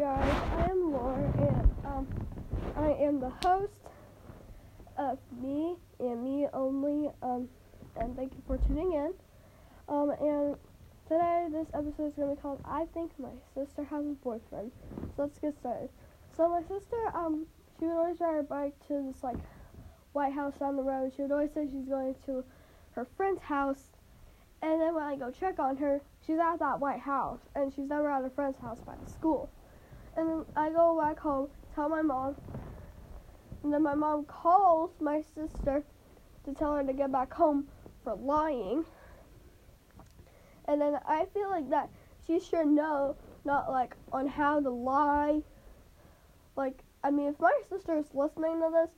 guys, I am Laura, and um, I am the host of Me and Me Only, um, and thank you for tuning in. Um, and today this episode is going to be called I Think My Sister Has a Boyfriend. So let's get started. So my sister, um, she would always ride her bike to this like White House down the road. She would always say she's going to her friend's house, and then when I go check on her, she's at that White House, and she's never at her friend's house by the school. And then I go back home, tell my mom, and then my mom calls my sister to tell her to get back home for lying. And then I feel like that she should know, not like on how to lie. Like, I mean, if my sister is listening to this,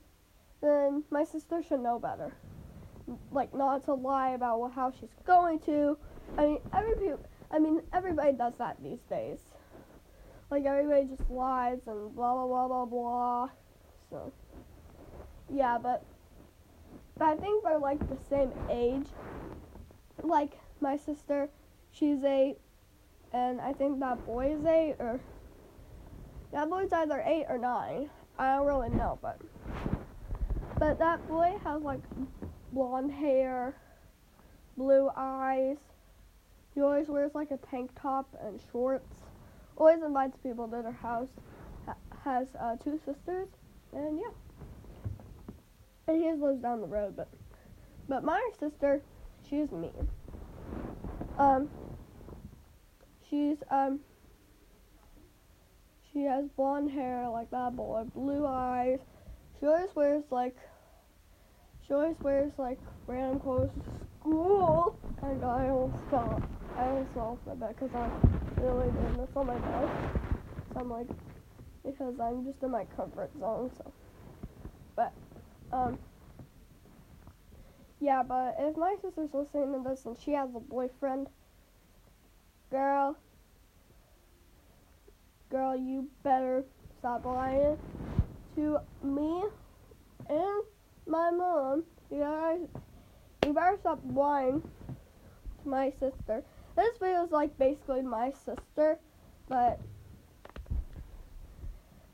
then my sister should know better. Like, not to lie about how she's going to. I mean, every I mean, everybody does that these days. Like, everybody just lies and blah blah blah blah blah. So, yeah, but, I think they're like the same age. Like my sister, she's eight, and I think that boy is eight, or that boy's either eight or nine. I don't really know, but but that boy has like blonde hair, blue eyes. He always wears like a tank top and shorts. Always invites people to their house. Ha- has uh, two sisters, and yeah. And he lives down the road, but but my sister, she's mean. Um, she's um. She has blonde hair like that boy, blue eyes. She always wears like she always wears like random clothes to school. And I almost fell. I almost fell off my bed because I'm really doing this on my bed. So I'm like, because I'm just in my comfort zone. So, but um, yeah. But if my sister's listening to this and she has a boyfriend, girl, girl, you better stop lying to me and my mom. You guys, you better stop lying to my sister. This video is like basically my sister, but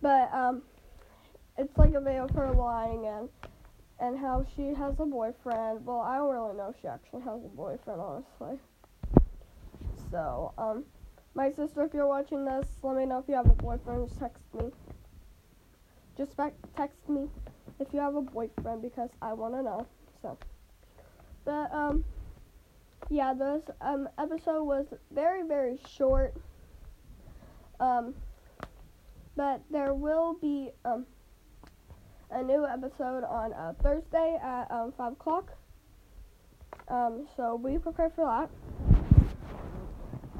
but um, it's like a video of her lying and and how she has a boyfriend. Well, I don't really know if she actually has a boyfriend, honestly. So um, my sister, if you're watching this, let me know if you have a boyfriend. Just text me. Just text me if you have a boyfriend because I want to know. So, but um, yeah, this um episode was very very short. Um, but there will be um a new episode on uh, Thursday at um five o'clock. Um, so be prepared for that.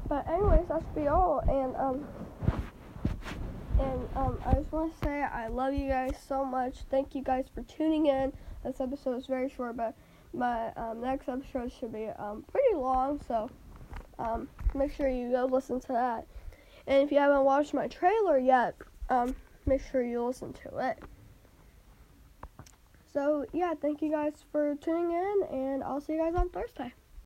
But anyways, that's be all, and um. And um, I just want to say I love you guys so much. Thank you guys for tuning in. This episode is very short, but my um, next episode should be um, pretty long, so um, make sure you go listen to that. And if you haven't watched my trailer yet, um, make sure you listen to it. So, yeah, thank you guys for tuning in, and I'll see you guys on Thursday.